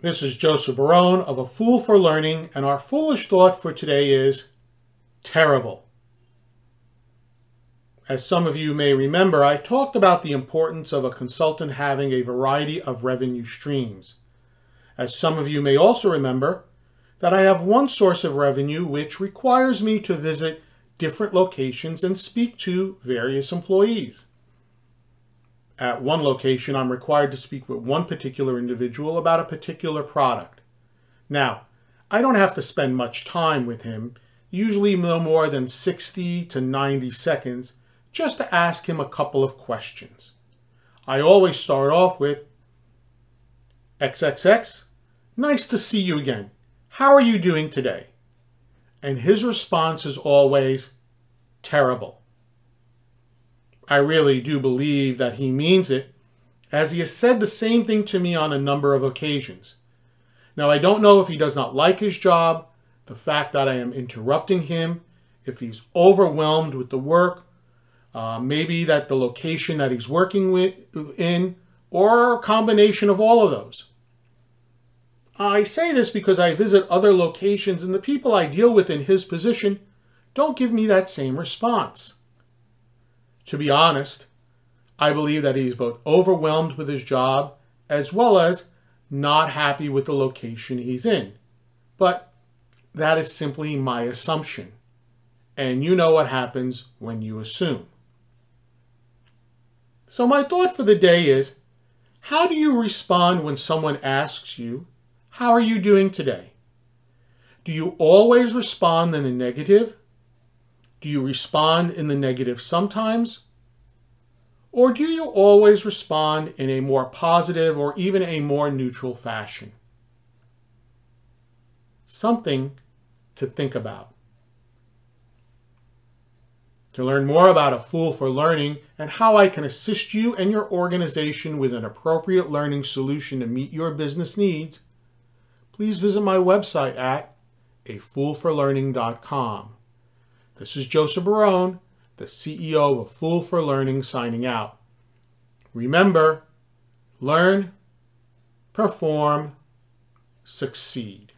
This is Joseph Barone of A Fool for Learning, and our foolish thought for today is terrible. As some of you may remember, I talked about the importance of a consultant having a variety of revenue streams. As some of you may also remember, that I have one source of revenue which requires me to visit different locations and speak to various employees at one location, I'm required to speak with one particular individual about a particular product. Now, I don't have to spend much time with him, usually no more than 60 to 90 seconds, just to ask him a couple of questions. I always start off with XXX, nice to see you again. How are you doing today? And his response is always terrible. I really do believe that he means it, as he has said the same thing to me on a number of occasions. Now, I don't know if he does not like his job, the fact that I am interrupting him, if he's overwhelmed with the work, uh, maybe that the location that he's working with, in, or a combination of all of those. I say this because I visit other locations and the people I deal with in his position don't give me that same response. To be honest, I believe that he's both overwhelmed with his job as well as not happy with the location he's in. But that is simply my assumption. And you know what happens when you assume. So, my thought for the day is how do you respond when someone asks you, How are you doing today? Do you always respond in the negative do you respond in the negative sometimes? Or do you always respond in a more positive or even a more neutral fashion? Something to think about. To learn more about A Fool for Learning and how I can assist you and your organization with an appropriate learning solution to meet your business needs, please visit my website at afoolforlearning.com. This is Joseph Barone, the CEO of A Fool for Learning, signing out. Remember, learn, perform, succeed.